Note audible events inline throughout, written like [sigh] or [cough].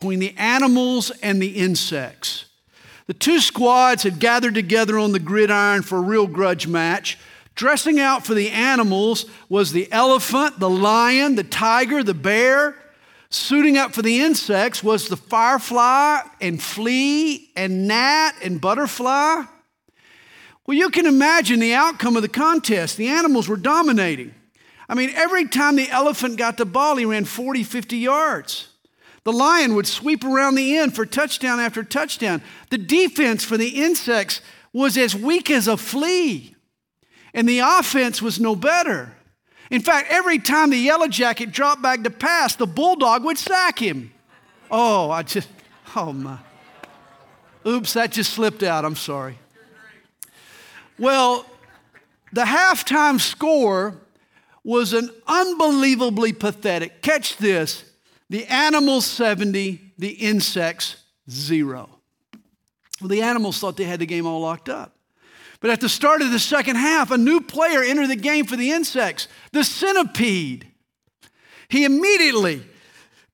between the animals and the insects. The two squads had gathered together on the gridiron for a real grudge match. Dressing out for the animals was the elephant, the lion, the tiger, the bear. Suiting up for the insects was the firefly and flea and gnat and butterfly. Well, you can imagine the outcome of the contest. The animals were dominating. I mean, every time the elephant got the ball, he ran 40, 50 yards. The lion would sweep around the end for touchdown after touchdown. The defense for the insects was as weak as a flea, and the offense was no better. In fact, every time the yellow jacket dropped back to pass, the bulldog would sack him. Oh, I just, oh my. Oops, that just slipped out. I'm sorry. Well, the halftime score was an unbelievably pathetic. Catch this the animals 70, the insects zero. Well, the animals thought they had the game all locked up. But at the start of the second half, a new player entered the game for the insects, the centipede. He immediately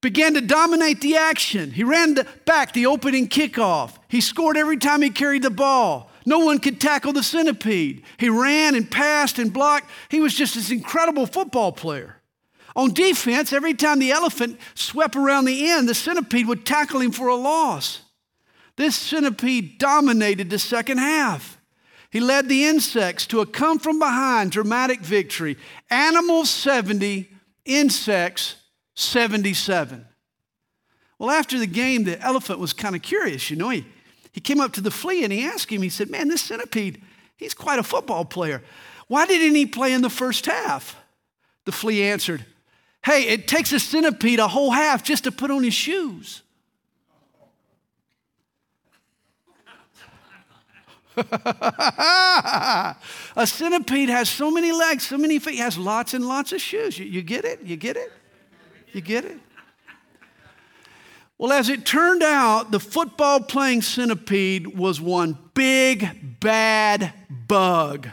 began to dominate the action. He ran the, back the opening kickoff. He scored every time he carried the ball. No one could tackle the centipede. He ran and passed and blocked. He was just this incredible football player. On defense, every time the elephant swept around the end, the centipede would tackle him for a loss. This centipede dominated the second half. He led the insects to a come from behind dramatic victory. Animals 70, insects 77. Well, after the game, the elephant was kind of curious. You know, he, he came up to the flea and he asked him, he said, Man, this centipede, he's quite a football player. Why didn't he play in the first half? The flea answered, Hey, it takes a centipede a whole half just to put on his shoes. [laughs] a centipede has so many legs, so many feet, has lots and lots of shoes. You, you get it? You get it? You get it? Well, as it turned out, the football playing centipede was one big, bad bug.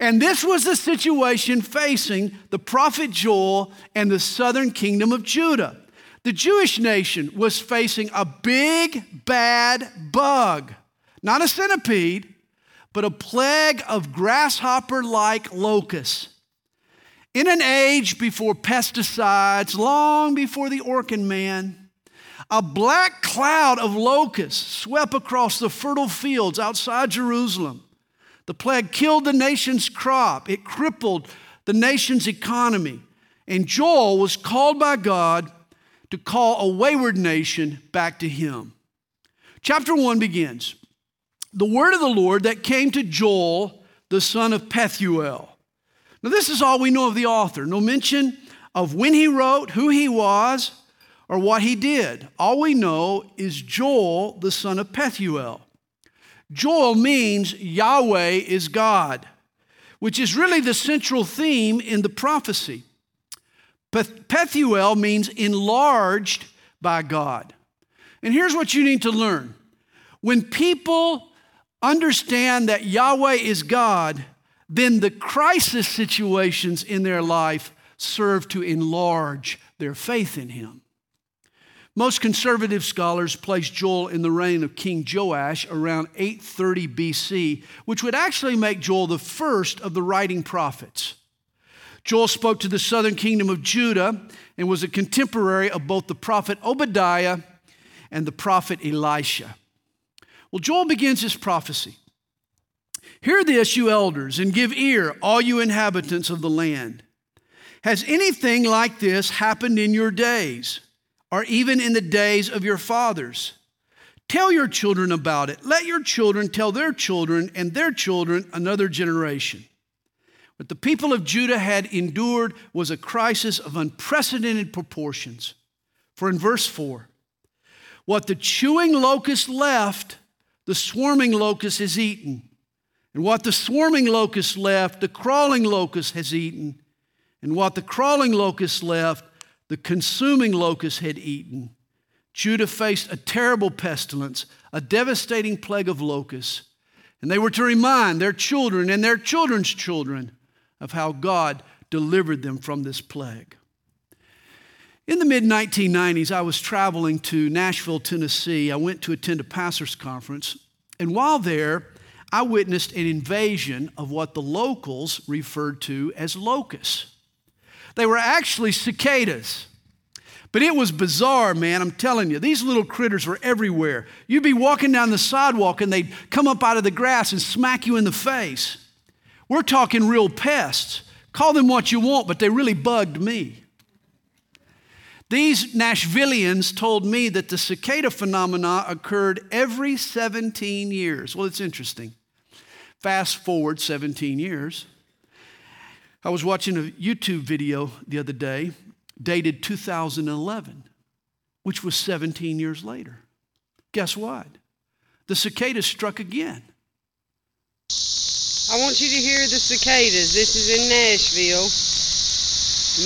And this was the situation facing the prophet Joel and the southern kingdom of Judah. The Jewish nation was facing a big, bad bug, not a centipede, but a plague of grasshopper like locusts. In an age before pesticides, long before the Orkin man, a black cloud of locusts swept across the fertile fields outside Jerusalem. The plague killed the nation's crop, it crippled the nation's economy. And Joel was called by God to call a wayward nation back to him. Chapter 1 begins The word of the Lord that came to Joel, the son of Pethuel. Now, this is all we know of the author. No mention of when he wrote, who he was, or what he did. All we know is Joel, the son of Pethuel. Joel means Yahweh is God, which is really the central theme in the prophecy. Pethuel means enlarged by God. And here's what you need to learn when people understand that Yahweh is God, then the crisis situations in their life serve to enlarge their faith in Him. Most conservative scholars place Joel in the reign of King Joash around 830 BC, which would actually make Joel the first of the writing prophets. Joel spoke to the southern kingdom of Judah and was a contemporary of both the prophet Obadiah and the prophet Elisha. Well, Joel begins his prophecy. Hear this, you elders, and give ear, all you inhabitants of the land. Has anything like this happened in your days? Or even in the days of your fathers. Tell your children about it. Let your children tell their children and their children another generation. What the people of Judah had endured was a crisis of unprecedented proportions. For in verse 4, what the chewing locust left, the swarming locust has eaten. And what the swarming locust left, the crawling locust has eaten. And what the crawling locust left, the consuming locust had eaten. Judah faced a terrible pestilence, a devastating plague of locusts, and they were to remind their children and their children's children of how God delivered them from this plague. In the mid 1990s, I was traveling to Nashville, Tennessee. I went to attend a pastor's conference, and while there, I witnessed an invasion of what the locals referred to as locusts. They were actually cicadas. But it was bizarre, man. I'm telling you, these little critters were everywhere. You'd be walking down the sidewalk and they'd come up out of the grass and smack you in the face. We're talking real pests. Call them what you want, but they really bugged me. These Nashvillians told me that the cicada phenomena occurred every 17 years. Well, it's interesting. Fast forward 17 years. I was watching a YouTube video the other day dated 2011, which was 17 years later. Guess what? The cicadas struck again. I want you to hear the cicadas. This is in Nashville,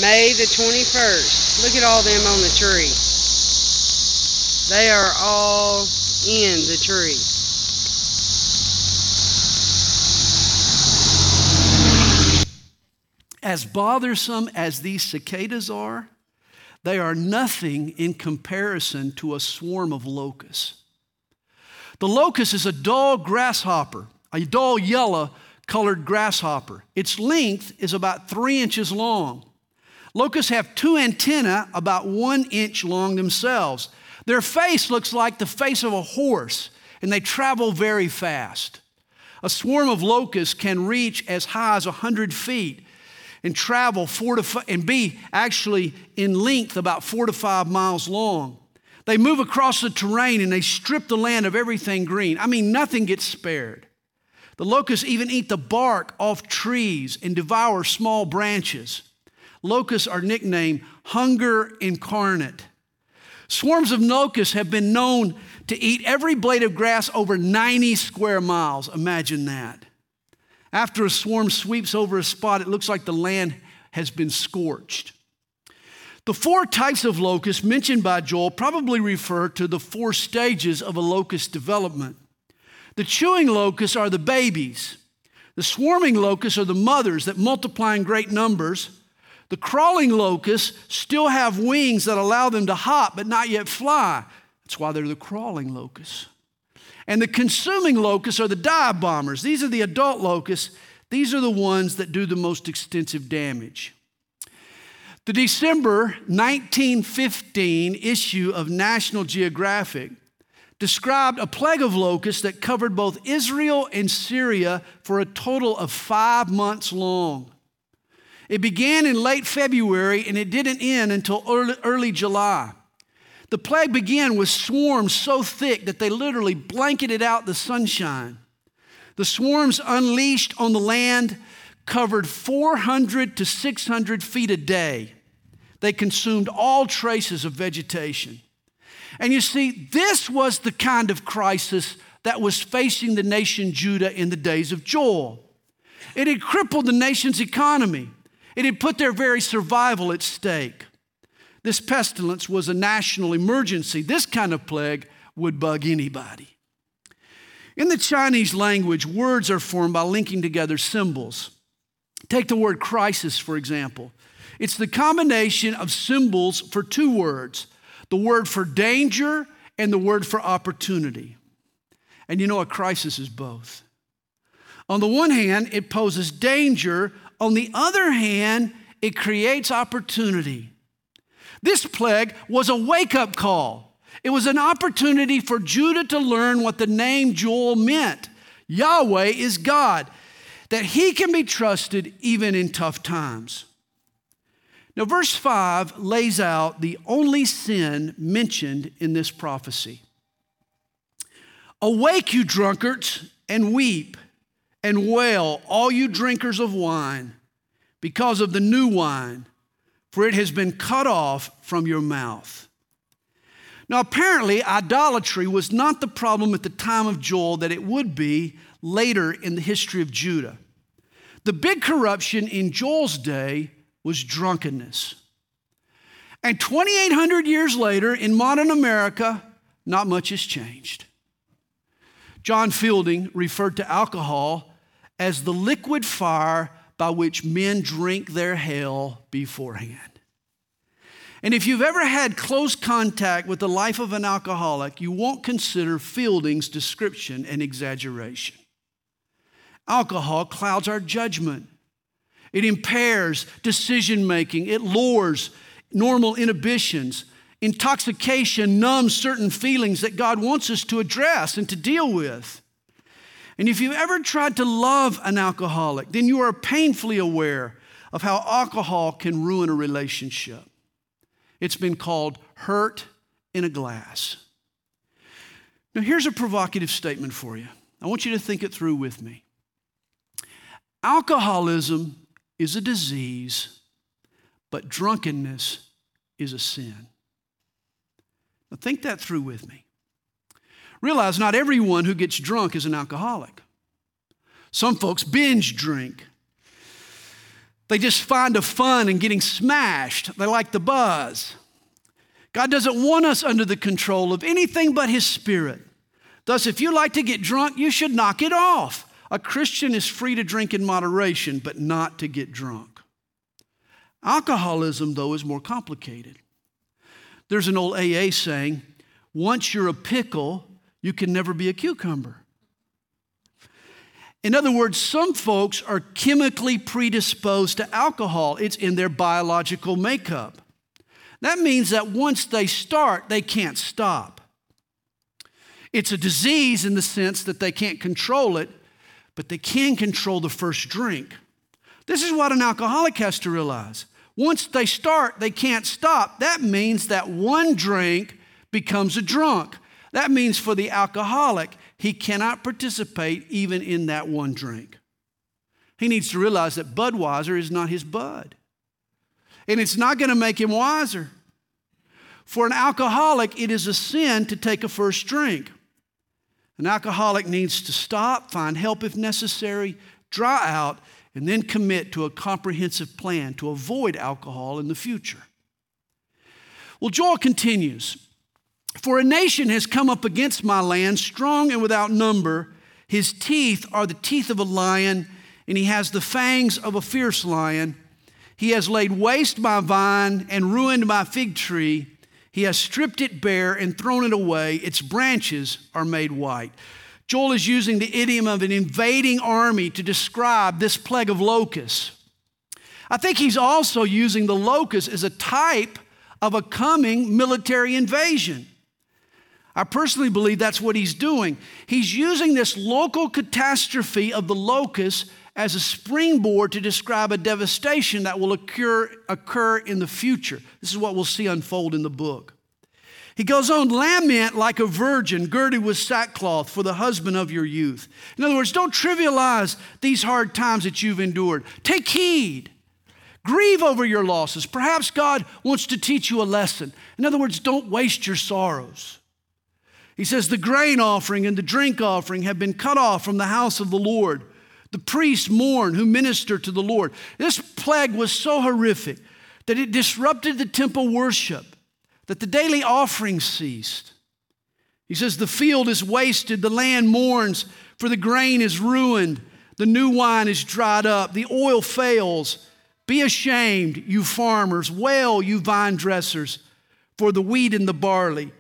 May the 21st. Look at all them on the tree. They are all in the tree. As bothersome as these cicadas are, they are nothing in comparison to a swarm of locusts. The locust is a dull grasshopper, a dull yellow colored grasshopper. Its length is about three inches long. Locusts have two antennae about one inch long themselves. Their face looks like the face of a horse, and they travel very fast. A swarm of locusts can reach as high as 100 feet and travel four to five, and be actually in length about four to five miles long. They move across the terrain and they strip the land of everything green. I mean, nothing gets spared. The locusts even eat the bark off trees and devour small branches. Locusts are nicknamed hunger incarnate. Swarms of locusts have been known to eat every blade of grass over 90 square miles. Imagine that. After a swarm sweeps over a spot, it looks like the land has been scorched. The four types of locusts mentioned by Joel probably refer to the four stages of a locust development. The chewing locusts are the babies. The swarming locusts are the mothers that multiply in great numbers. The crawling locusts still have wings that allow them to hop but not yet fly. That's why they're the crawling locusts. And the consuming locusts are the dive bombers. These are the adult locusts. These are the ones that do the most extensive damage. The December 1915 issue of National Geographic described a plague of locusts that covered both Israel and Syria for a total of five months long. It began in late February and it didn't end until early, early July. The plague began with swarms so thick that they literally blanketed out the sunshine. The swarms unleashed on the land covered 400 to 600 feet a day. They consumed all traces of vegetation. And you see, this was the kind of crisis that was facing the nation Judah in the days of Joel. It had crippled the nation's economy, it had put their very survival at stake. This pestilence was a national emergency. This kind of plague would bug anybody. In the Chinese language, words are formed by linking together symbols. Take the word crisis, for example. It's the combination of symbols for two words the word for danger and the word for opportunity. And you know, a crisis is both. On the one hand, it poses danger. On the other hand, it creates opportunity. This plague was a wake up call. It was an opportunity for Judah to learn what the name Joel meant Yahweh is God, that he can be trusted even in tough times. Now, verse 5 lays out the only sin mentioned in this prophecy. Awake, you drunkards, and weep and wail, all you drinkers of wine, because of the new wine for it has been cut off from your mouth. Now, apparently, idolatry was not the problem at the time of Joel that it would be later in the history of Judah. The big corruption in Joel's day was drunkenness. And 2,800 years later, in modern America, not much has changed. John Fielding referred to alcohol as the liquid fire by which men drink their hell beforehand. And if you've ever had close contact with the life of an alcoholic, you won't consider Fielding's description an exaggeration. Alcohol clouds our judgment. It impairs decision making. It lowers normal inhibitions. Intoxication numbs certain feelings that God wants us to address and to deal with. And if you've ever tried to love an alcoholic, then you are painfully aware of how alcohol can ruin a relationship. It's been called hurt in a glass. Now, here's a provocative statement for you. I want you to think it through with me. Alcoholism is a disease, but drunkenness is a sin. Now, think that through with me. Realize not everyone who gets drunk is an alcoholic. Some folks binge drink. They just find a fun in getting smashed. They like the buzz. God doesn't want us under the control of anything but His Spirit. Thus, if you like to get drunk, you should knock it off. A Christian is free to drink in moderation, but not to get drunk. Alcoholism, though, is more complicated. There's an old AA saying once you're a pickle, you can never be a cucumber. In other words, some folks are chemically predisposed to alcohol, it's in their biological makeup. That means that once they start, they can't stop. It's a disease in the sense that they can't control it, but they can control the first drink. This is what an alcoholic has to realize. Once they start, they can't stop. That means that one drink becomes a drunk. That means for the alcoholic, he cannot participate even in that one drink. He needs to realize that Budweiser is not his bud. And it's not going to make him wiser. For an alcoholic, it is a sin to take a first drink. An alcoholic needs to stop, find help if necessary, dry out, and then commit to a comprehensive plan to avoid alcohol in the future. Well, Joel continues For a nation has come up against my land, strong and without number. His teeth are the teeth of a lion, and he has the fangs of a fierce lion. He has laid waste my vine and ruined my fig tree. He has stripped it bare and thrown it away. Its branches are made white. Joel is using the idiom of an invading army to describe this plague of locusts. I think he's also using the locust as a type of a coming military invasion. I personally believe that's what he's doing. He's using this local catastrophe of the locust as a springboard to describe a devastation that will occur, occur in the future. This is what we'll see unfold in the book. He goes on, lament like a virgin girded with sackcloth for the husband of your youth. In other words, don't trivialize these hard times that you've endured. Take heed. Grieve over your losses. Perhaps God wants to teach you a lesson. In other words, don't waste your sorrows. He says, The grain offering and the drink offering have been cut off from the house of the Lord. The priests mourn who minister to the Lord. This plague was so horrific that it disrupted the temple worship, that the daily offerings ceased. He says, The field is wasted, the land mourns, for the grain is ruined, the new wine is dried up, the oil fails. Be ashamed, you farmers, wail, you vine dressers, for the wheat and the barley,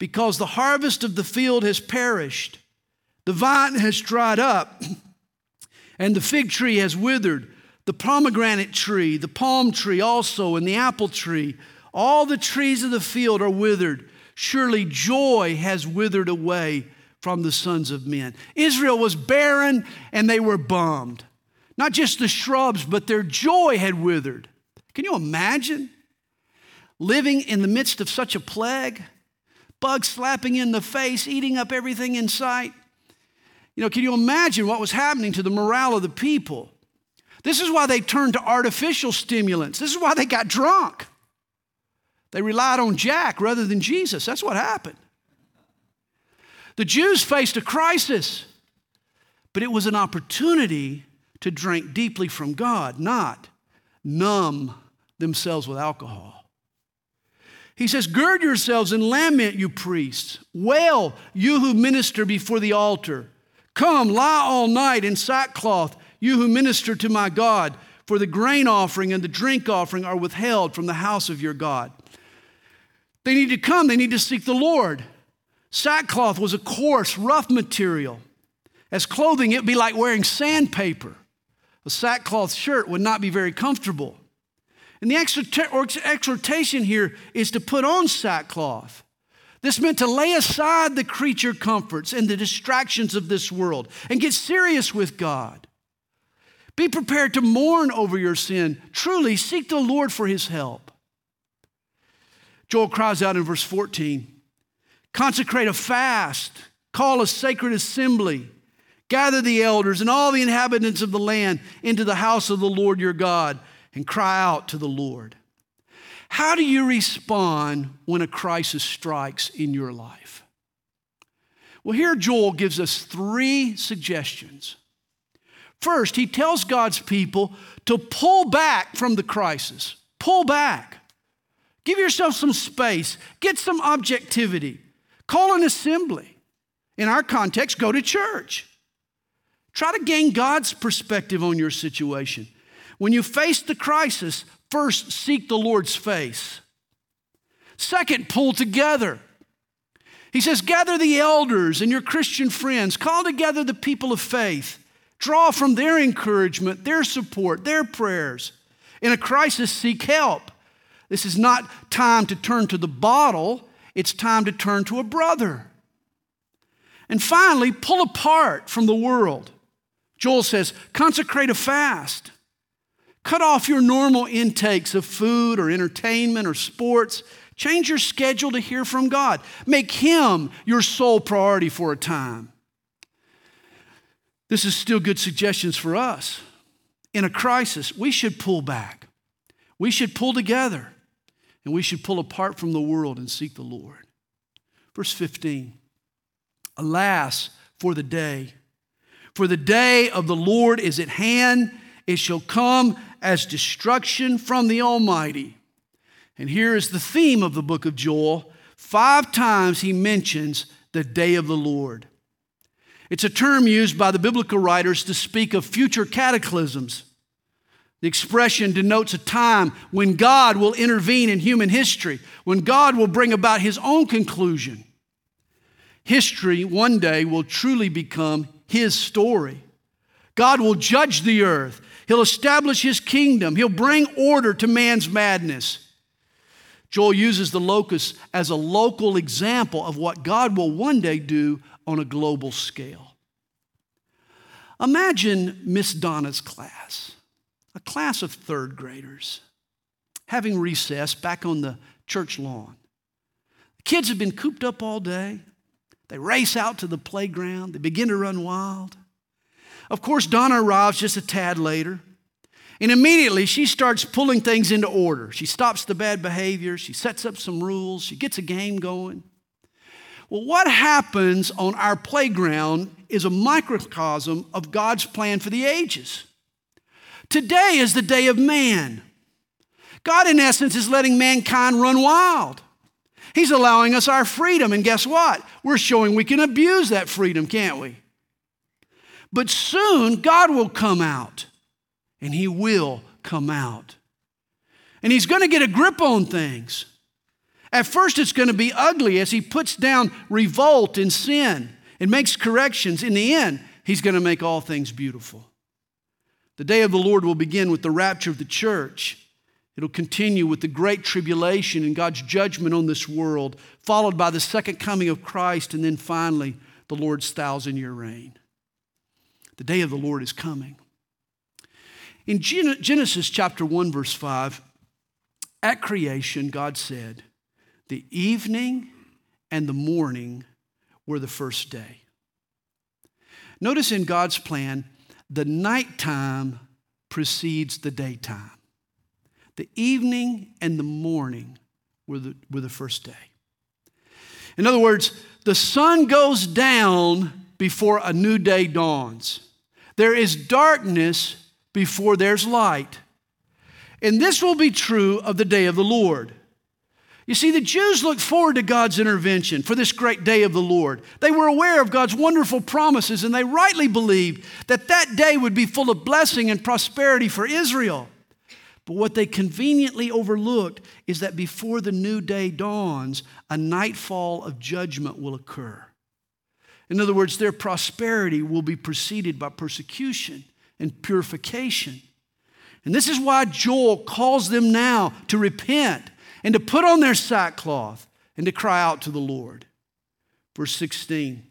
because the harvest of the field has perished. The vine has dried up. and the fig tree has withered, the pomegranate tree, the palm tree also, and the apple tree. All the trees of the field are withered. Surely joy has withered away from the sons of men. Israel was barren and they were bummed. Not just the shrubs, but their joy had withered. Can you imagine living in the midst of such a plague? Bugs slapping in the face, eating up everything in sight. You know, can you imagine what was happening to the morale of the people? This is why they turned to artificial stimulants. This is why they got drunk. They relied on Jack rather than Jesus. That's what happened. The Jews faced a crisis, but it was an opportunity to drink deeply from God, not numb themselves with alcohol. He says, Gird yourselves and lament, you priests. Wail, you who minister before the altar. Come, lie all night in sackcloth, you who minister to my God, for the grain offering and the drink offering are withheld from the house of your God. They need to come, they need to seek the Lord. Sackcloth was a coarse, rough material. As clothing, it'd be like wearing sandpaper. A sackcloth shirt would not be very comfortable. And the exhortation here is to put on sackcloth. This meant to lay aside the creature comforts and the distractions of this world and get serious with God. Be prepared to mourn over your sin. Truly, seek the Lord for his help. Joel cries out in verse 14 Consecrate a fast, call a sacred assembly, gather the elders and all the inhabitants of the land into the house of the Lord your God, and cry out to the Lord. How do you respond when a crisis strikes in your life? Well, here Joel gives us three suggestions. First, he tells God's people to pull back from the crisis. Pull back. Give yourself some space. Get some objectivity. Call an assembly. In our context, go to church. Try to gain God's perspective on your situation. When you face the crisis, first seek the Lord's face. Second, pull together. He says, gather the elders and your Christian friends, call together the people of faith, draw from their encouragement, their support, their prayers. In a crisis, seek help. This is not time to turn to the bottle, it's time to turn to a brother. And finally, pull apart from the world. Joel says, consecrate a fast. Cut off your normal intakes of food or entertainment or sports. Change your schedule to hear from God. Make Him your sole priority for a time. This is still good suggestions for us. In a crisis, we should pull back. We should pull together and we should pull apart from the world and seek the Lord. Verse 15 Alas for the day, for the day of the Lord is at hand. It shall come as destruction from the Almighty. And here is the theme of the book of Joel. Five times he mentions the day of the Lord. It's a term used by the biblical writers to speak of future cataclysms the expression denotes a time when God will intervene in human history, when God will bring about his own conclusion. History one day will truly become his story. God will judge the earth. He'll establish his kingdom. He'll bring order to man's madness. Joel uses the locust as a local example of what God will one day do on a global scale. Imagine Miss Donna's class a class of third graders having recess back on the church lawn. The kids have been cooped up all day. They race out to the playground. They begin to run wild. Of course, Donna arrives just a tad later. And immediately she starts pulling things into order. She stops the bad behavior. She sets up some rules. She gets a game going. Well, what happens on our playground is a microcosm of God's plan for the ages. Today is the day of man. God, in essence, is letting mankind run wild. He's allowing us our freedom, and guess what? We're showing we can abuse that freedom, can't we? But soon, God will come out, and He will come out. And He's going to get a grip on things. At first, it's going to be ugly as He puts down revolt and sin and makes corrections. In the end, He's going to make all things beautiful. The day of the Lord will begin with the rapture of the church. It'll continue with the great tribulation and God's judgment on this world, followed by the second coming of Christ, and then finally, the Lord's thousand year reign. The day of the Lord is coming. In Genesis chapter 1, verse 5, at creation, God said, The evening and the morning were the first day. Notice in God's plan, the nighttime precedes the daytime. The evening and the morning were the, were the first day. In other words, the sun goes down before a new day dawns. There is darkness before there's light. And this will be true of the day of the Lord. You see, the Jews looked forward to God's intervention for this great day of the Lord. They were aware of God's wonderful promises, and they rightly believed that that day would be full of blessing and prosperity for Israel. But what they conveniently overlooked is that before the new day dawns, a nightfall of judgment will occur. In other words, their prosperity will be preceded by persecution and purification. And this is why Joel calls them now to repent and to put on their sackcloth and to cry out to the Lord. Verse 16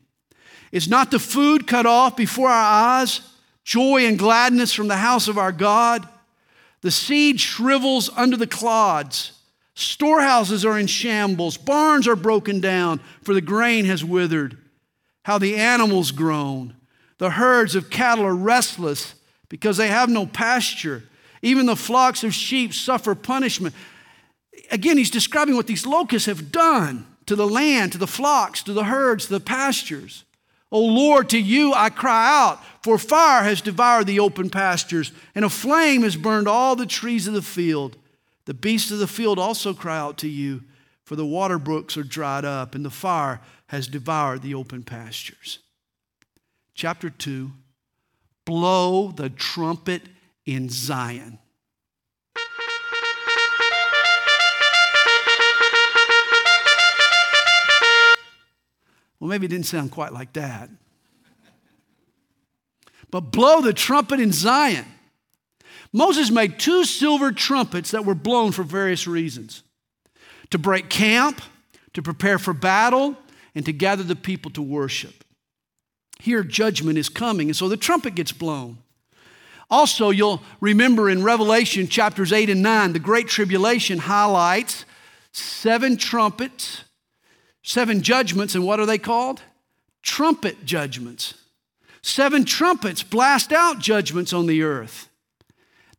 Is not the food cut off before our eyes, joy and gladness from the house of our God? The seed shrivels under the clods. Storehouses are in shambles. Barns are broken down, for the grain has withered. How the animals groan. The herds of cattle are restless because they have no pasture. Even the flocks of sheep suffer punishment. Again, he's describing what these locusts have done to the land, to the flocks, to the herds, to the pastures. O Lord, to you I cry out, for fire has devoured the open pastures, and a flame has burned all the trees of the field. The beasts of the field also cry out to you, for the water brooks are dried up, and the fire has devoured the open pastures. Chapter 2 Blow the trumpet in Zion. Well, maybe it didn't sound quite like that. But blow the trumpet in Zion. Moses made two silver trumpets that were blown for various reasons to break camp, to prepare for battle, and to gather the people to worship. Here, judgment is coming, and so the trumpet gets blown. Also, you'll remember in Revelation chapters 8 and 9, the Great Tribulation highlights seven trumpets Seven judgments, and what are they called? Trumpet judgments. Seven trumpets blast out judgments on the earth.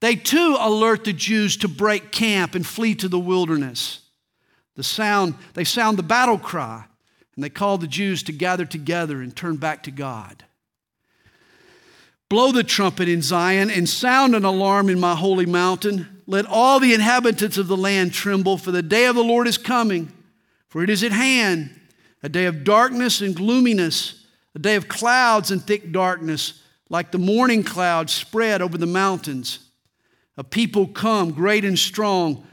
They too alert the Jews to break camp and flee to the wilderness. The sound, they sound the battle cry, and they call the Jews to gather together and turn back to God. Blow the trumpet in Zion and sound an alarm in my holy mountain. Let all the inhabitants of the land tremble, for the day of the Lord is coming for it is at hand a day of darkness and gloominess, a day of clouds and thick darkness, like the morning clouds spread over the mountains. A people come, great and strong,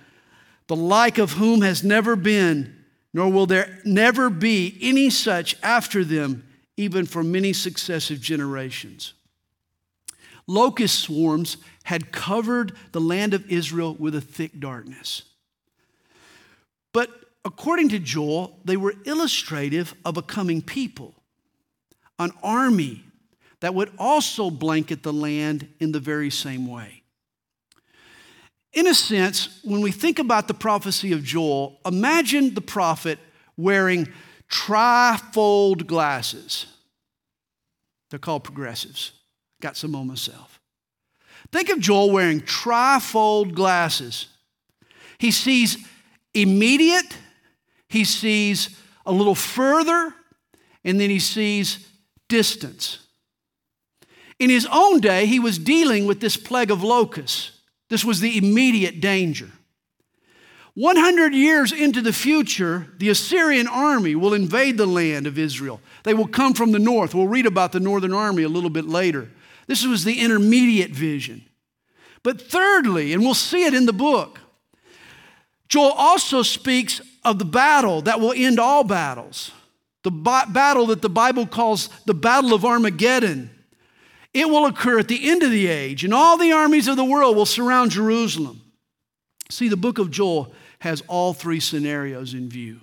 the like of whom has never been, nor will there never be any such after them, even for many successive generations. Locust swarms had covered the land of Israel with a thick darkness. But according to Joel, they were illustrative of a coming people, an army that would also blanket the land in the very same way. In a sense, when we think about the prophecy of Joel, imagine the prophet wearing trifold glasses. They're called progressives. Got some on myself. Think of Joel wearing trifold glasses. He sees immediate he sees a little further, and then he sees distance. In his own day, he was dealing with this plague of locusts. This was the immediate danger. 100 years into the future, the Assyrian army will invade the land of Israel. They will come from the north. We'll read about the northern army a little bit later. This was the intermediate vision. But thirdly, and we'll see it in the book, Joel also speaks of the battle that will end all battles, the battle that the Bible calls the Battle of Armageddon. It will occur at the end of the age, and all the armies of the world will surround Jerusalem. See, the book of Joel has all three scenarios in view.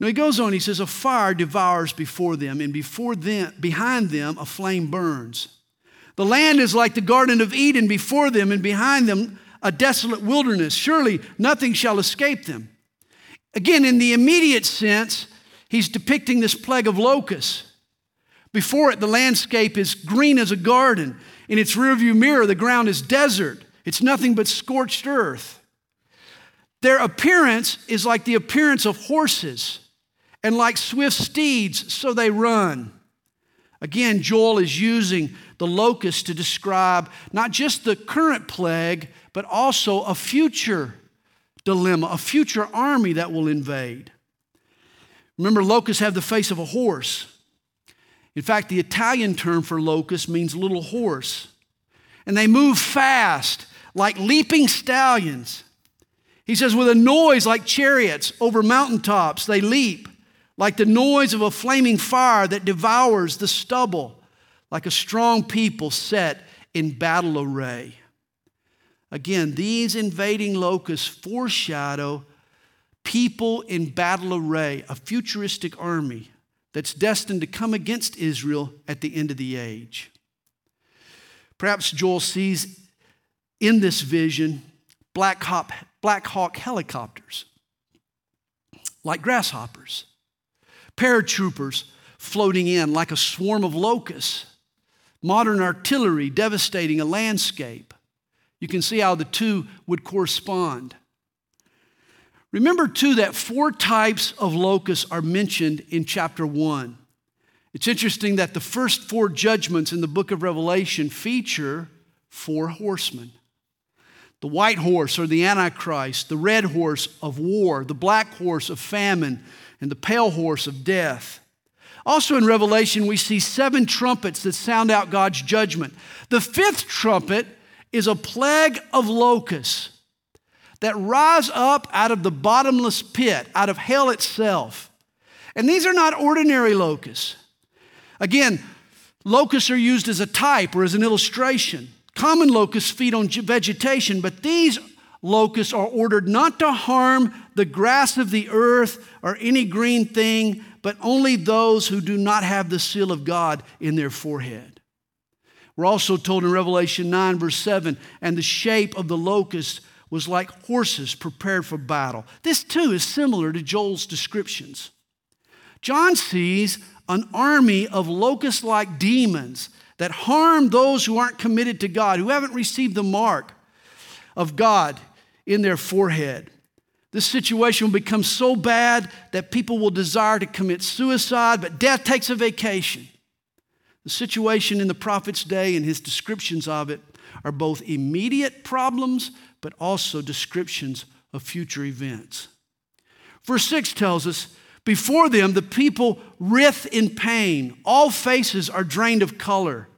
Now he goes on, he says, A fire devours before them, and before them, behind them a flame burns. The land is like the Garden of Eden before them, and behind them a desolate wilderness. Surely nothing shall escape them. Again, in the immediate sense, he's depicting this plague of locusts. Before it, the landscape is green as a garden. In its rearview mirror, the ground is desert. It's nothing but scorched earth. Their appearance is like the appearance of horses, and like swift steeds, so they run. Again, Joel is using the locust to describe not just the current plague, but also a future dilemma, a future army that will invade. Remember, locusts have the face of a horse. In fact, the Italian term for locust means little horse. And they move fast, like leaping stallions. He says, with a noise like chariots over mountaintops, they leap, like the noise of a flaming fire that devours the stubble, like a strong people set in battle array. Again, these invading locusts foreshadow people in battle array, a futuristic army that's destined to come against Israel at the end of the age. Perhaps Joel sees in this vision Black Hawk, Black Hawk helicopters, like grasshoppers, paratroopers floating in like a swarm of locusts, modern artillery devastating a landscape. You can see how the two would correspond. Remember, too, that four types of locusts are mentioned in chapter 1. It's interesting that the first four judgments in the book of Revelation feature four horsemen the white horse or the Antichrist, the red horse of war, the black horse of famine, and the pale horse of death. Also in Revelation, we see seven trumpets that sound out God's judgment. The fifth trumpet is a plague of locusts that rise up out of the bottomless pit, out of hell itself. And these are not ordinary locusts. Again, locusts are used as a type or as an illustration. Common locusts feed on vegetation, but these locusts are ordered not to harm the grass of the earth or any green thing, but only those who do not have the seal of God in their forehead. We're also told in Revelation 9, verse 7, and the shape of the locust was like horses prepared for battle. This too is similar to Joel's descriptions. John sees an army of locust like demons that harm those who aren't committed to God, who haven't received the mark of God in their forehead. This situation will become so bad that people will desire to commit suicide, but death takes a vacation. The situation in the prophet's day and his descriptions of it are both immediate problems, but also descriptions of future events. Verse 6 tells us before them, the people writhe in pain. All faces are drained of color.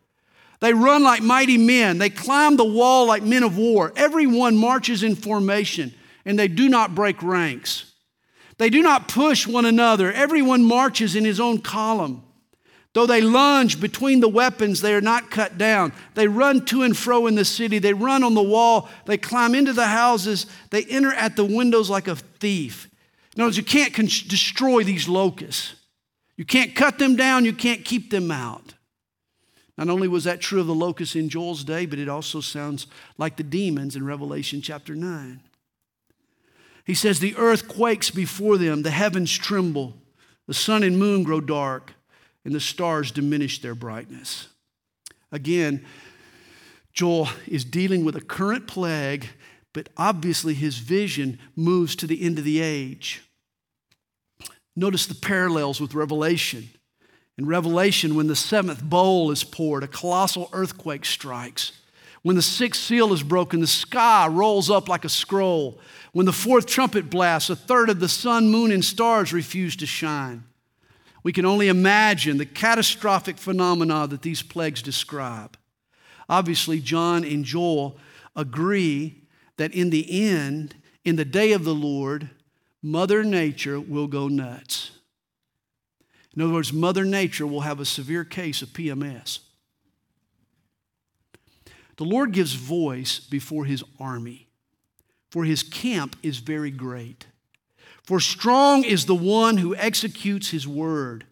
They run like mighty men. They climb the wall like men of war. Everyone marches in formation, and they do not break ranks. They do not push one another. Everyone marches in his own column. Though they lunge between the weapons, they are not cut down. They run to and fro in the city. They run on the wall. They climb into the houses. They enter at the windows like a thief. In other words, you can't con- destroy these locusts. You can't cut them down. You can't keep them out. Not only was that true of the locusts in Joel's day, but it also sounds like the demons in Revelation chapter 9. He says, The earth quakes before them, the heavens tremble, the sun and moon grow dark and the stars diminish their brightness. Again, Joel is dealing with a current plague, but obviously his vision moves to the end of the age. Notice the parallels with Revelation. In Revelation, when the seventh bowl is poured, a colossal earthquake strikes. When the sixth seal is broken, the sky rolls up like a scroll. When the fourth trumpet blasts, a third of the sun, moon, and stars refuse to shine. We can only imagine the catastrophic phenomena that these plagues describe. Obviously, John and Joel agree that in the end, in the day of the Lord, Mother Nature will go nuts. In other words, Mother Nature will have a severe case of PMS. The Lord gives voice before his army, for his camp is very great. For strong is the one who executes his word.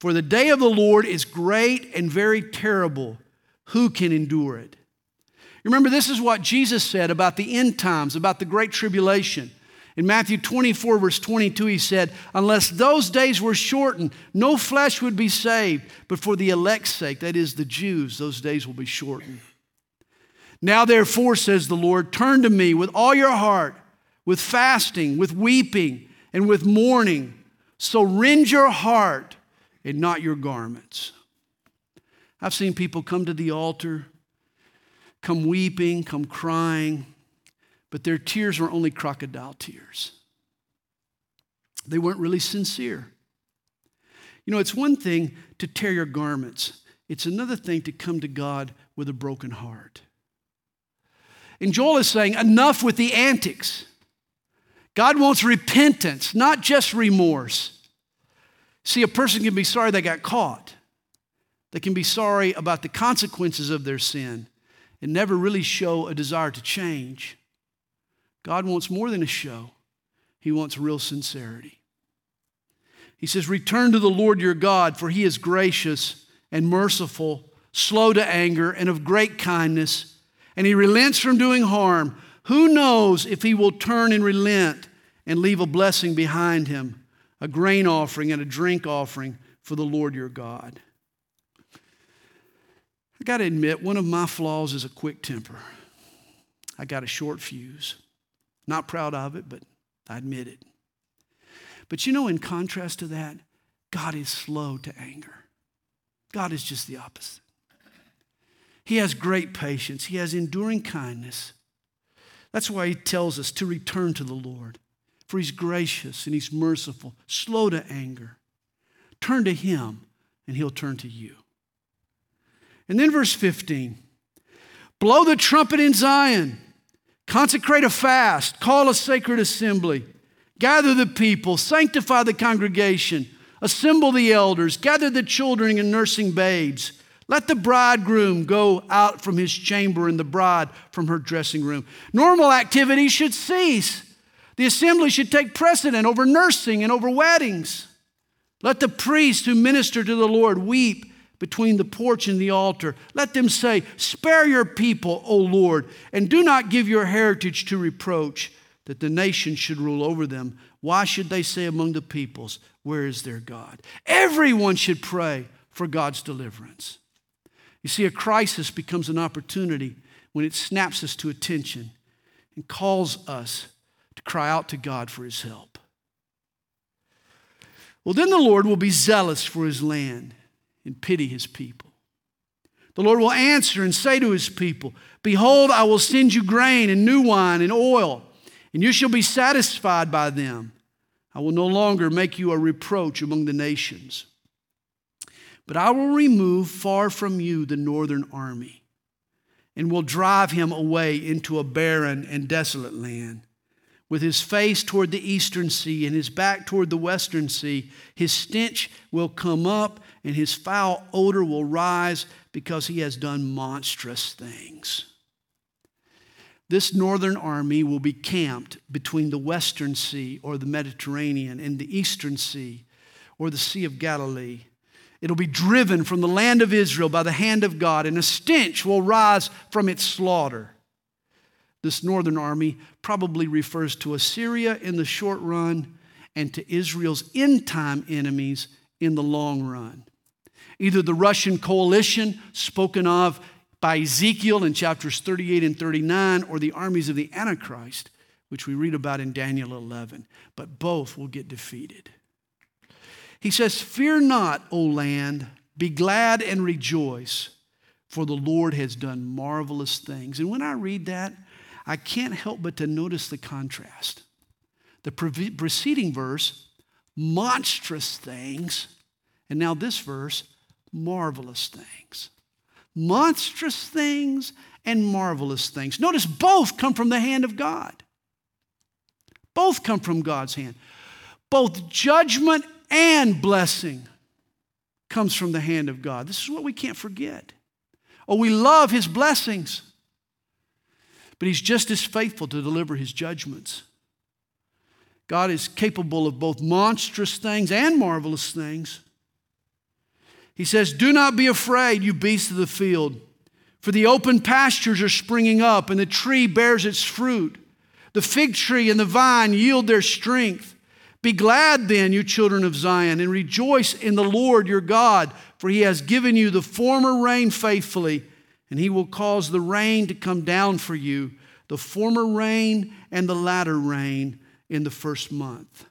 For the day of the Lord is great and very terrible. Who can endure it? Remember, this is what Jesus said about the end times, about the great tribulation. In Matthew 24, verse 22, he said, Unless those days were shortened, no flesh would be saved, but for the elect's sake, that is, the Jews, those days will be shortened. Now, therefore, says the Lord, turn to me with all your heart, with fasting, with weeping and with mourning. So rend your heart and not your garments. I've seen people come to the altar, come weeping, come crying, but their tears were only crocodile tears. They weren't really sincere. You know, it's one thing to tear your garments, it's another thing to come to God with a broken heart. And Joel is saying, enough with the antics. God wants repentance, not just remorse. See, a person can be sorry they got caught. They can be sorry about the consequences of their sin and never really show a desire to change. God wants more than a show, He wants real sincerity. He says, Return to the Lord your God, for He is gracious and merciful, slow to anger, and of great kindness, and He relents from doing harm. Who knows if He will turn and relent and leave a blessing behind Him, a grain offering and a drink offering for the Lord your God? I got to admit, one of my flaws is a quick temper. I got a short fuse. Not proud of it, but I admit it. But you know, in contrast to that, God is slow to anger. God is just the opposite. He has great patience, He has enduring kindness. That's why He tells us to return to the Lord, for He's gracious and He's merciful, slow to anger. Turn to Him, and He'll turn to you. And then verse 15 blow the trumpet in Zion, consecrate a fast, call a sacred assembly, gather the people, sanctify the congregation, assemble the elders, gather the children and nursing babes. Let the bridegroom go out from his chamber and the bride from her dressing room. Normal activity should cease. The assembly should take precedent over nursing and over weddings. Let the priests who minister to the Lord weep between the porch and the altar. Let them say, Spare your people, O Lord, and do not give your heritage to reproach, that the nations should rule over them. Why should they say among the peoples, Where is their God? Everyone should pray for God's deliverance. You see, a crisis becomes an opportunity when it snaps us to attention and calls us to cry out to God for his help. Well, then the Lord will be zealous for his land and pity his people. The Lord will answer and say to his people, Behold, I will send you grain and new wine and oil, and you shall be satisfied by them. I will no longer make you a reproach among the nations. But I will remove far from you the northern army, and will drive him away into a barren and desolate land with his face toward the eastern sea and his back toward the western sea, his stench will come up and his foul odor will rise because he has done monstrous things. This northern army will be camped between the western sea or the Mediterranean and the eastern sea or the Sea of Galilee. It'll be driven from the land of Israel by the hand of God, and a stench will rise from its slaughter. This northern army probably refers to Assyria in the short run and to Israel's end time enemies in the long run. Either the Russian coalition spoken of by Ezekiel in chapters 38 and 39 or the armies of the Antichrist, which we read about in Daniel 11. But both will get defeated. He says, Fear not, O land, be glad and rejoice, for the Lord has done marvelous things. And when I read that, I can't help but to notice the contrast. The preceding verse, monstrous things, and now this verse, marvelous things. Monstrous things and marvelous things. Notice both come from the hand of God. Both come from God's hand. Both judgment and blessing comes from the hand of God. This is what we can't forget. Oh, we love his blessings. But he's just as faithful to deliver his judgments. God is capable of both monstrous things and marvelous things. He says, Do not be afraid, you beasts of the field, for the open pastures are springing up, and the tree bears its fruit. The fig tree and the vine yield their strength. Be glad then, you children of Zion, and rejoice in the Lord your God, for he has given you the former rain faithfully and he will cause the rain to come down for you, the former rain and the latter rain in the first month.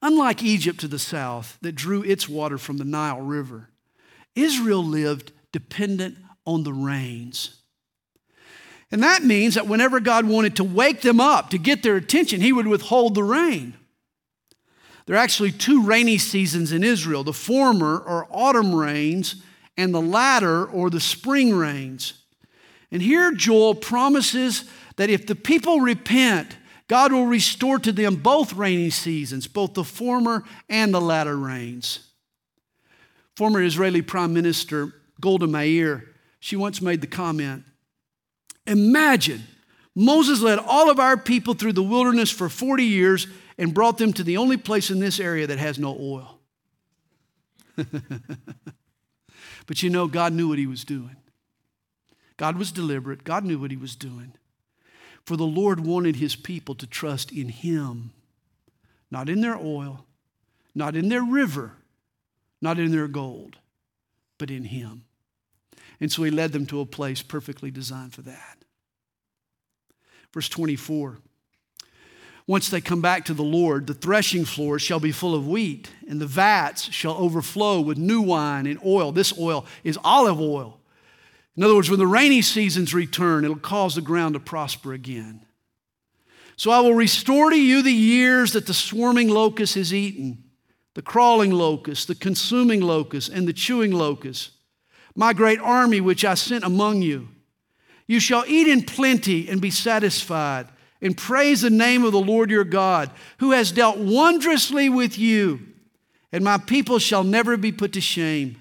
Unlike Egypt to the south, that drew its water from the Nile River, Israel lived dependent on the rains. And that means that whenever God wanted to wake them up, to get their attention, He would withhold the rain. There are actually two rainy seasons in Israel. The former are autumn rains, and the latter or the spring rains. And here Joel promises that if the people repent, God will restore to them both rainy seasons, both the former and the latter rains. Former Israeli Prime Minister Golda Meir, she once made the comment Imagine Moses led all of our people through the wilderness for 40 years and brought them to the only place in this area that has no oil. [laughs] but you know, God knew what he was doing. God was deliberate, God knew what he was doing. For the Lord wanted his people to trust in him, not in their oil, not in their river, not in their gold, but in him. And so he led them to a place perfectly designed for that. Verse 24. Once they come back to the Lord, the threshing floors shall be full of wheat, and the vats shall overflow with new wine and oil. This oil is olive oil. In other words, when the rainy seasons return, it'll cause the ground to prosper again. So I will restore to you the years that the swarming locust has eaten, the crawling locust, the consuming locust, and the chewing locust, my great army which I sent among you. You shall eat in plenty and be satisfied, and praise the name of the Lord your God, who has dealt wondrously with you, and my people shall never be put to shame.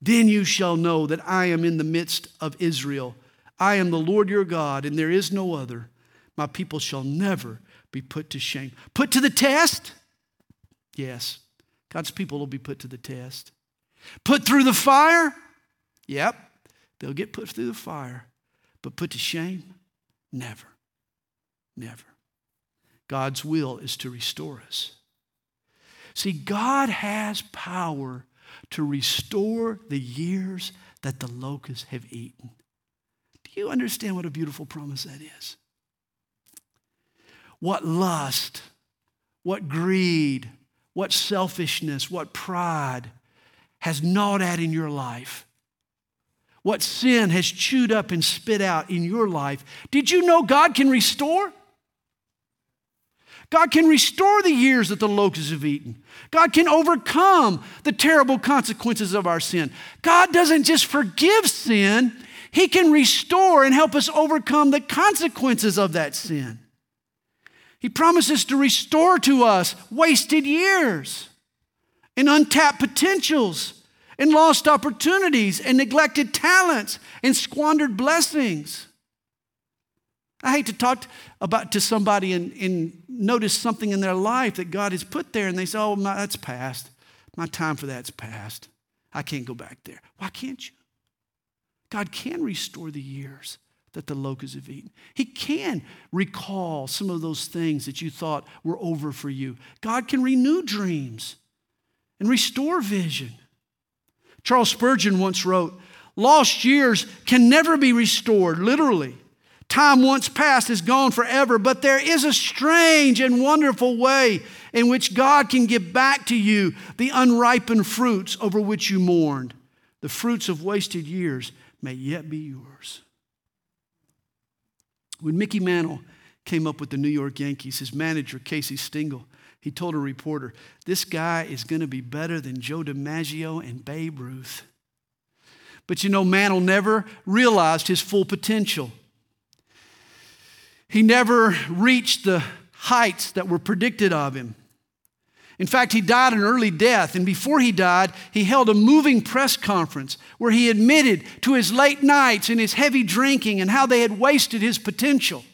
Then you shall know that I am in the midst of Israel. I am the Lord your God, and there is no other. My people shall never be put to shame. Put to the test? Yes. God's people will be put to the test. Put through the fire? Yep. They'll get put through the fire. But put to shame? Never. Never. God's will is to restore us. See, God has power to restore the years that the locusts have eaten. Do you understand what a beautiful promise that is? What lust, what greed, what selfishness, what pride has gnawed at in your life what sin has chewed up and spit out in your life, did you know God can restore? God can restore the years that the locusts have eaten. God can overcome the terrible consequences of our sin. God doesn't just forgive sin, He can restore and help us overcome the consequences of that sin. He promises to restore to us wasted years and untapped potentials and lost opportunities and neglected talents and squandered blessings. I hate to talk about to somebody in, and notice something in their life that God has put there, and they say, "Oh, my, that's past. My time for that's past. I can't go back there." Why can't you? God can restore the years that the locusts have eaten. He can recall some of those things that you thought were over for you. God can renew dreams and restore vision. Charles Spurgeon once wrote, Lost years can never be restored, literally. Time once past is gone forever, but there is a strange and wonderful way in which God can give back to you the unripened fruits over which you mourned. The fruits of wasted years may yet be yours. When Mickey Mantle came up with the New York Yankees, his manager, Casey Stengel, he told a reporter, This guy is going to be better than Joe DiMaggio and Babe Ruth. But you know, Mantle never realized his full potential. He never reached the heights that were predicted of him. In fact, he died an early death, and before he died, he held a moving press conference where he admitted to his late nights and his heavy drinking and how they had wasted his potential.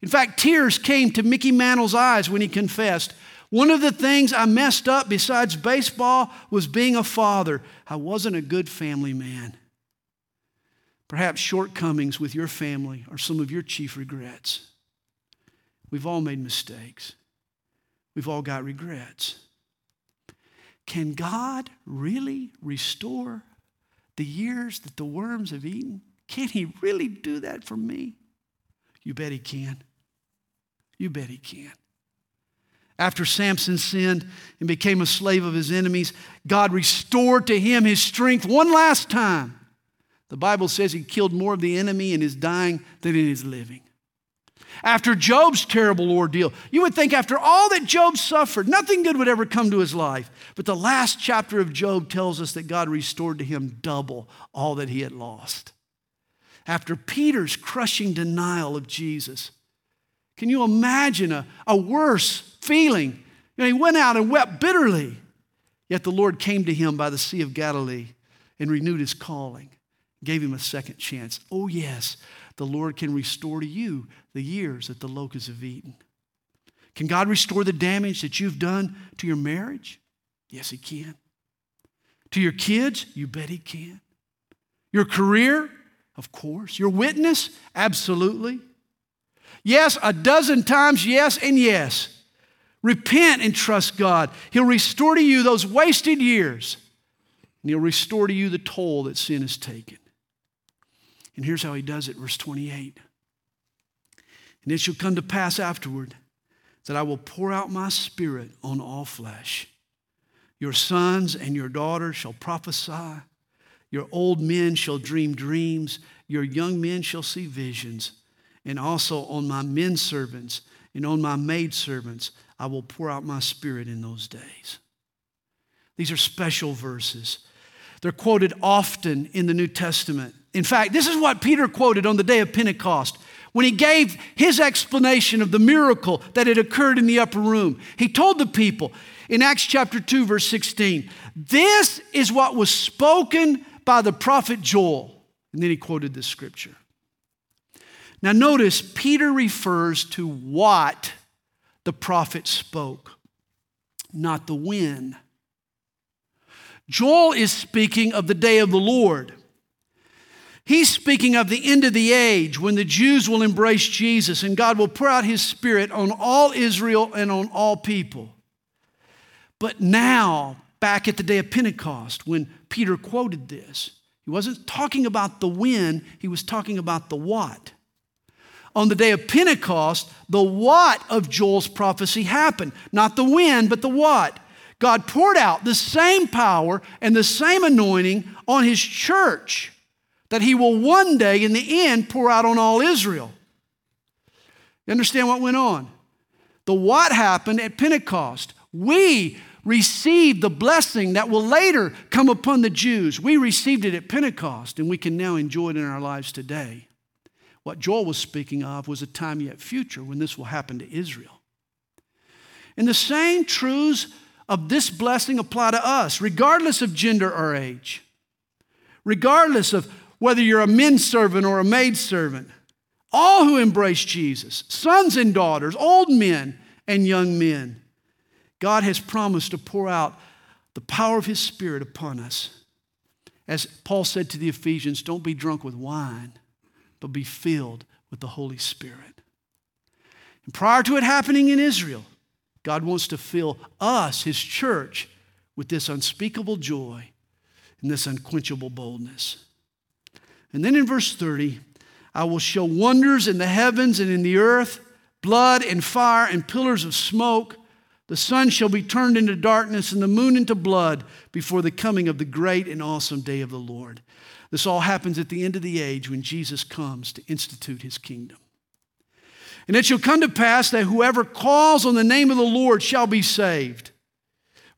In fact, tears came to Mickey Mantle's eyes when he confessed, One of the things I messed up besides baseball was being a father. I wasn't a good family man. Perhaps shortcomings with your family are some of your chief regrets. We've all made mistakes. We've all got regrets. Can God really restore the years that the worms have eaten? Can He really do that for me? You bet He can. You bet he can. After Samson sinned and became a slave of his enemies, God restored to him his strength one last time. The Bible says he killed more of the enemy in his dying than in his living. After Job's terrible ordeal, you would think after all that Job suffered, nothing good would ever come to his life. But the last chapter of Job tells us that God restored to him double all that he had lost. after Peter's crushing denial of Jesus. Can you imagine a, a worse feeling? You know, he went out and wept bitterly. Yet the Lord came to him by the Sea of Galilee and renewed his calling, gave him a second chance. Oh, yes, the Lord can restore to you the years that the locusts have eaten. Can God restore the damage that you've done to your marriage? Yes, He can. To your kids? You bet He can. Your career? Of course. Your witness? Absolutely. Yes, a dozen times, yes, and yes. Repent and trust God. He'll restore to you those wasted years, and He'll restore to you the toll that sin has taken. And here's how He does it, verse 28. And it shall come to pass afterward that I will pour out my spirit on all flesh. Your sons and your daughters shall prophesy. Your old men shall dream dreams. Your young men shall see visions. And also on my men servants and on my maid servants, I will pour out my spirit in those days. These are special verses. They're quoted often in the New Testament. In fact, this is what Peter quoted on the day of Pentecost when he gave his explanation of the miracle that had occurred in the upper room. He told the people in Acts chapter 2, verse 16, This is what was spoken by the prophet Joel. And then he quoted this scripture. Now, notice Peter refers to what the prophet spoke, not the when. Joel is speaking of the day of the Lord. He's speaking of the end of the age when the Jews will embrace Jesus and God will pour out his spirit on all Israel and on all people. But now, back at the day of Pentecost, when Peter quoted this, he wasn't talking about the when, he was talking about the what. On the day of Pentecost, the what of Joel's prophecy happened. Not the when, but the what. God poured out the same power and the same anointing on his church that he will one day, in the end, pour out on all Israel. You understand what went on? The what happened at Pentecost. We received the blessing that will later come upon the Jews. We received it at Pentecost, and we can now enjoy it in our lives today. What Joel was speaking of was a time yet future when this will happen to Israel. And the same truths of this blessing apply to us, regardless of gender or age, regardless of whether you're a men servant or a maid servant, all who embrace Jesus, sons and daughters, old men and young men, God has promised to pour out the power of His Spirit upon us. As Paul said to the Ephesians, don't be drunk with wine, but be filled with the Holy Spirit. And prior to it happening in Israel, God wants to fill us, His church, with this unspeakable joy and this unquenchable boldness. And then in verse 30, I will show wonders in the heavens and in the earth, blood and fire and pillars of smoke. The sun shall be turned into darkness and the moon into blood before the coming of the great and awesome day of the Lord. This all happens at the end of the age when Jesus comes to institute his kingdom. And it shall come to pass that whoever calls on the name of the Lord shall be saved.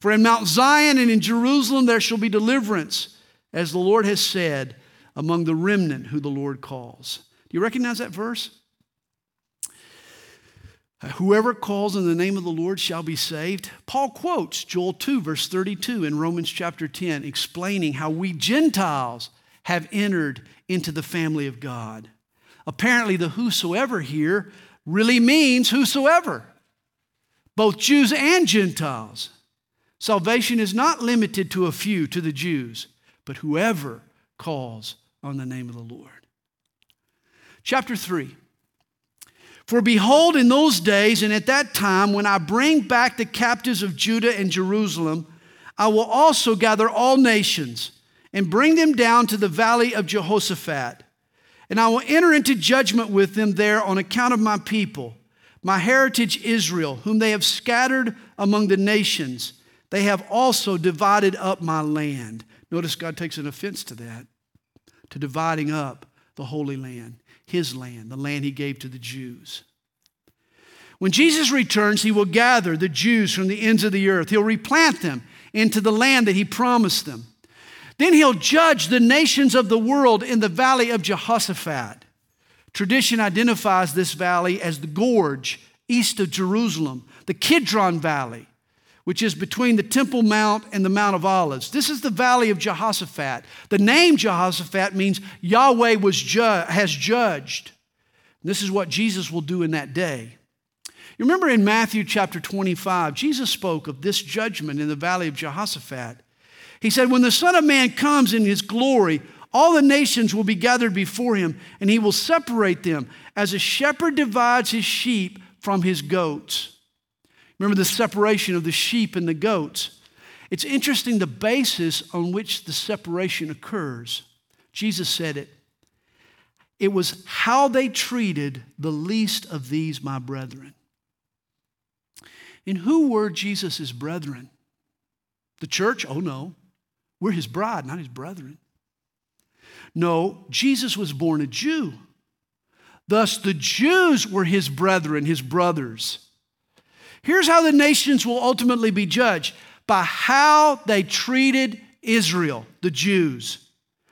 For in Mount Zion and in Jerusalem there shall be deliverance, as the Lord has said among the remnant who the Lord calls. Do you recognize that verse? Whoever calls in the name of the Lord shall be saved. Paul quotes Joel 2, verse 32 in Romans chapter 10, explaining how we Gentiles have entered into the family of God. Apparently, the whosoever here really means whosoever, both Jews and Gentiles. Salvation is not limited to a few, to the Jews, but whoever calls on the name of the Lord. Chapter 3. For behold, in those days and at that time, when I bring back the captives of Judah and Jerusalem, I will also gather all nations and bring them down to the valley of Jehoshaphat. And I will enter into judgment with them there on account of my people, my heritage Israel, whom they have scattered among the nations. They have also divided up my land. Notice God takes an offense to that to dividing up the Holy Land, his land, the land he gave to the Jews. When Jesus returns, he will gather the Jews from the ends of the earth. He'll replant them into the land that he promised them. Then he'll judge the nations of the world in the valley of Jehoshaphat. Tradition identifies this valley as the gorge east of Jerusalem, the Kidron Valley, which is between the Temple Mount and the Mount of Olives. This is the valley of Jehoshaphat. The name Jehoshaphat means Yahweh was ju- has judged. This is what Jesus will do in that day. You remember in Matthew chapter 25, Jesus spoke of this judgment in the valley of Jehoshaphat. He said, When the Son of Man comes in his glory, all the nations will be gathered before him, and he will separate them as a shepherd divides his sheep from his goats. Remember the separation of the sheep and the goats. It's interesting the basis on which the separation occurs. Jesus said it. It was how they treated the least of these, my brethren. And who were Jesus' brethren? The church? Oh, no. We're his bride, not his brethren. No, Jesus was born a Jew. Thus, the Jews were his brethren, his brothers. Here's how the nations will ultimately be judged by how they treated Israel, the Jews.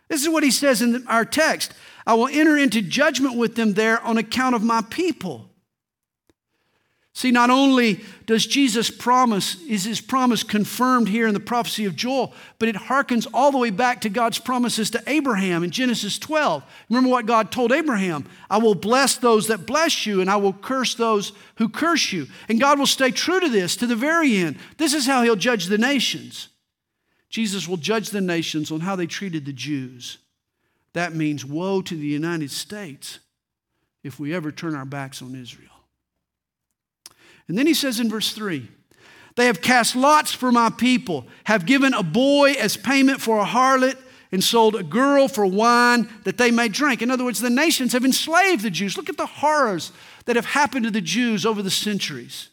This is what he says in our text I will enter into judgment with them there on account of my people. See, not only does Jesus promise, is his promise confirmed here in the prophecy of Joel, but it harkens all the way back to God's promises to Abraham in Genesis 12. Remember what God told Abraham I will bless those that bless you, and I will curse those who curse you. And God will stay true to this to the very end. This is how he'll judge the nations. Jesus will judge the nations on how they treated the Jews. That means woe to the United States if we ever turn our backs on Israel. And then he says in verse 3 They have cast lots for my people, have given a boy as payment for a harlot, and sold a girl for wine that they may drink. In other words, the nations have enslaved the Jews. Look at the horrors that have happened to the Jews over the centuries.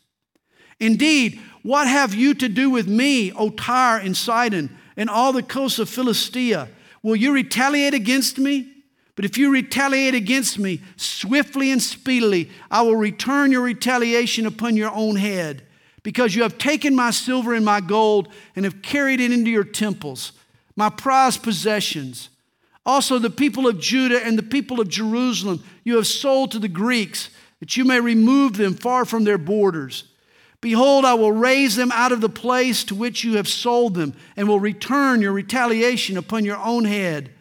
Indeed, what have you to do with me, O Tyre and Sidon, and all the coasts of Philistia? Will you retaliate against me? But if you retaliate against me swiftly and speedily, I will return your retaliation upon your own head, because you have taken my silver and my gold and have carried it into your temples, my prized possessions. Also, the people of Judah and the people of Jerusalem you have sold to the Greeks, that you may remove them far from their borders. Behold, I will raise them out of the place to which you have sold them, and will return your retaliation upon your own head.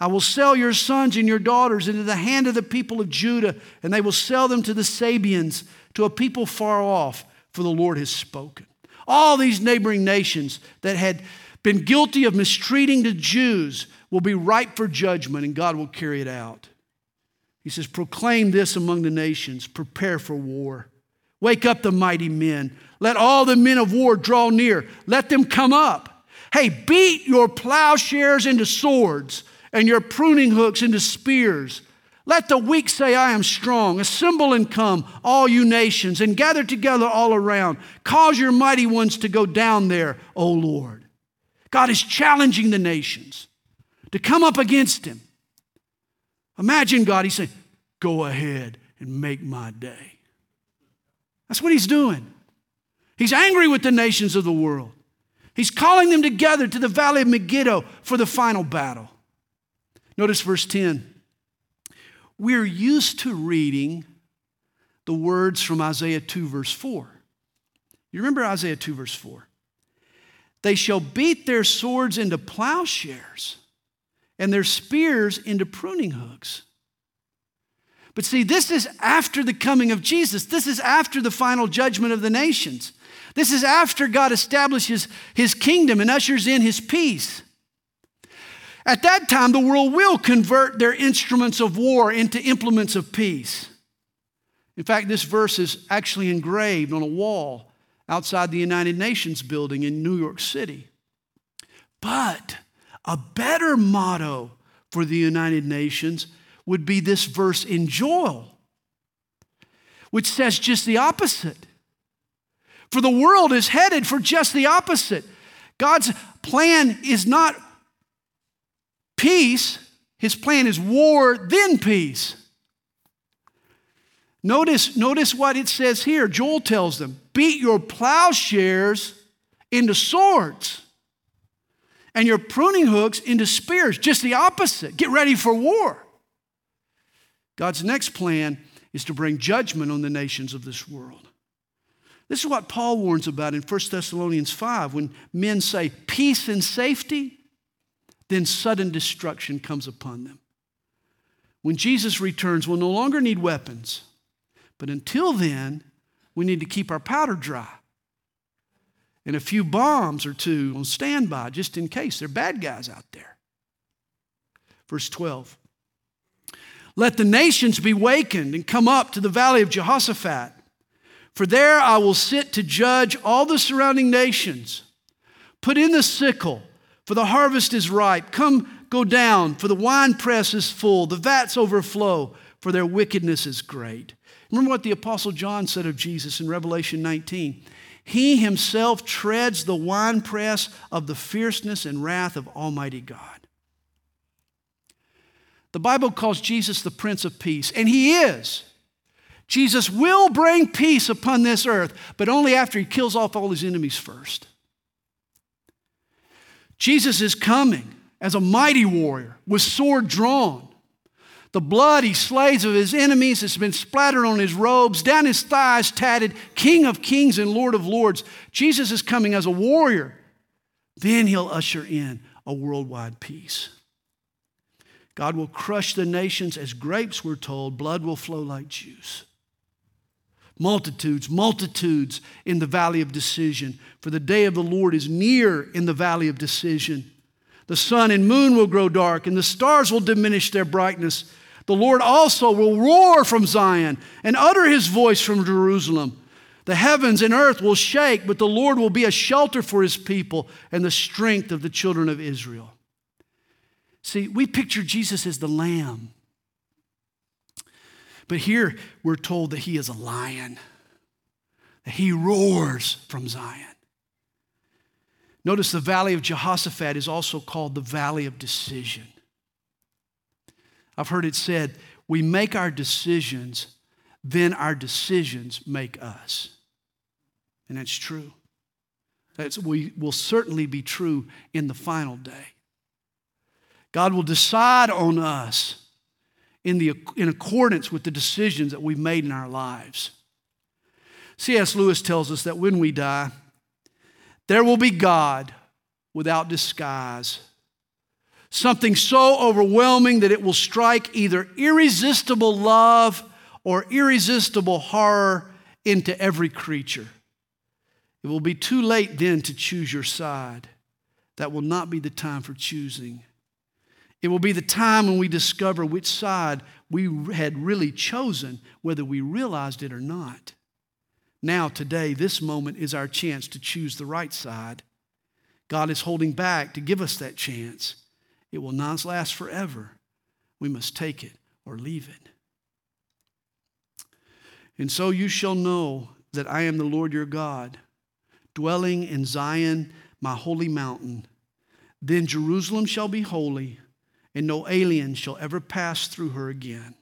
I will sell your sons and your daughters into the hand of the people of Judah, and they will sell them to the Sabeans, to a people far off, for the Lord has spoken. All these neighboring nations that had been guilty of mistreating the Jews will be ripe for judgment, and God will carry it out. He says, Proclaim this among the nations, prepare for war. Wake up the mighty men. Let all the men of war draw near. Let them come up. Hey, beat your plowshares into swords and your pruning hooks into spears. Let the weak say, I am strong. Assemble and come, all you nations, and gather together all around. Cause your mighty ones to go down there, O Lord. God is challenging the nations to come up against him. Imagine God, he's saying, Go ahead and make my day. That's what he's doing. He's angry with the nations of the world. He's calling them together to the valley of Megiddo for the final battle. Notice verse 10. We're used to reading the words from Isaiah 2, verse 4. You remember Isaiah 2, verse 4? They shall beat their swords into plowshares and their spears into pruning hooks. But see, this is after the coming of Jesus. This is after the final judgment of the nations. This is after God establishes his kingdom and ushers in his peace. At that time, the world will convert their instruments of war into implements of peace. In fact, this verse is actually engraved on a wall outside the United Nations building in New York City. But a better motto for the United Nations would be this verse in Joel, which says just the opposite. For the world is headed for just the opposite. God's plan is not peace, his plan is war, then peace. Notice, notice what it says here. Joel tells them beat your plowshares into swords and your pruning hooks into spears. Just the opposite. Get ready for war. God's next plan is to bring judgment on the nations of this world. This is what Paul warns about in 1 Thessalonians 5 when men say peace and safety, then sudden destruction comes upon them. When Jesus returns, we'll no longer need weapons, but until then, we need to keep our powder dry and a few bombs or two on standby just in case. There are bad guys out there. Verse 12 Let the nations be wakened and come up to the valley of Jehoshaphat. For there I will sit to judge all the surrounding nations. Put in the sickle, for the harvest is ripe. Come, go down, for the winepress is full, the vats overflow, for their wickedness is great. Remember what the Apostle John said of Jesus in Revelation 19. He himself treads the winepress of the fierceness and wrath of Almighty God. The Bible calls Jesus the Prince of Peace, and he is. Jesus will bring peace upon this earth, but only after he kills off all his enemies first. Jesus is coming as a mighty warrior with sword drawn. The blood he slays of his enemies has been splattered on his robes, down his thighs tatted, King of kings and Lord of lords. Jesus is coming as a warrior. Then he'll usher in a worldwide peace. God will crush the nations as grapes, we're told. Blood will flow like juice. Multitudes, multitudes in the valley of decision. For the day of the Lord is near in the valley of decision. The sun and moon will grow dark, and the stars will diminish their brightness. The Lord also will roar from Zion and utter his voice from Jerusalem. The heavens and earth will shake, but the Lord will be a shelter for his people and the strength of the children of Israel. See, we picture Jesus as the lamb but here we're told that he is a lion, that he roars from Zion. Notice the valley of Jehoshaphat is also called the valley of decision. I've heard it said, we make our decisions, then our decisions make us. And that's true. That will certainly be true in the final day. God will decide on us in, the, in accordance with the decisions that we've made in our lives. C.S. Lewis tells us that when we die, there will be God without disguise. Something so overwhelming that it will strike either irresistible love or irresistible horror into every creature. It will be too late then to choose your side. That will not be the time for choosing. It will be the time when we discover which side we had really chosen, whether we realized it or not. Now, today, this moment is our chance to choose the right side. God is holding back to give us that chance. It will not last forever. We must take it or leave it. And so you shall know that I am the Lord your God, dwelling in Zion, my holy mountain. Then Jerusalem shall be holy and no alien shall ever pass through her again.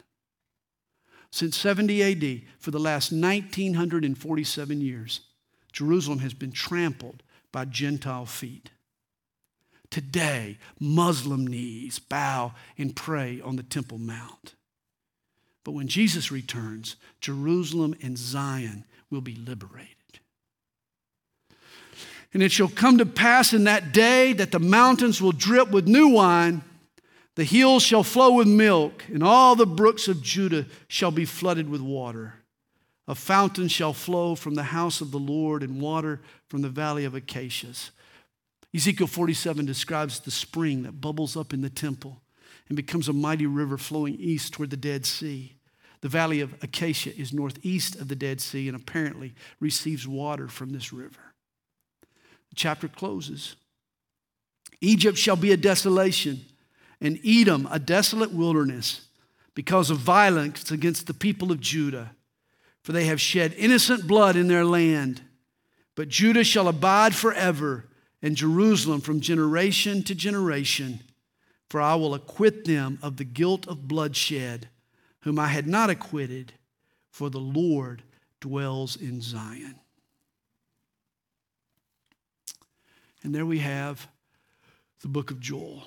Since 70 AD, for the last 1947 years, Jerusalem has been trampled by Gentile feet. Today, Muslim knees bow and pray on the Temple Mount. But when Jesus returns, Jerusalem and Zion will be liberated. And it shall come to pass in that day that the mountains will drip with new wine the hills shall flow with milk, and all the brooks of Judah shall be flooded with water. A fountain shall flow from the house of the Lord, and water from the valley of acacias. Ezekiel 47 describes the spring that bubbles up in the temple and becomes a mighty river flowing east toward the Dead Sea. The valley of Acacia is northeast of the Dead Sea and apparently receives water from this river. The chapter closes Egypt shall be a desolation and Edom a desolate wilderness because of violence against the people of Judah. For they have shed innocent blood in their land. But Judah shall abide forever, and Jerusalem from generation to generation. For I will acquit them of the guilt of bloodshed, whom I had not acquitted, for the Lord dwells in Zion. And there we have the book of Joel.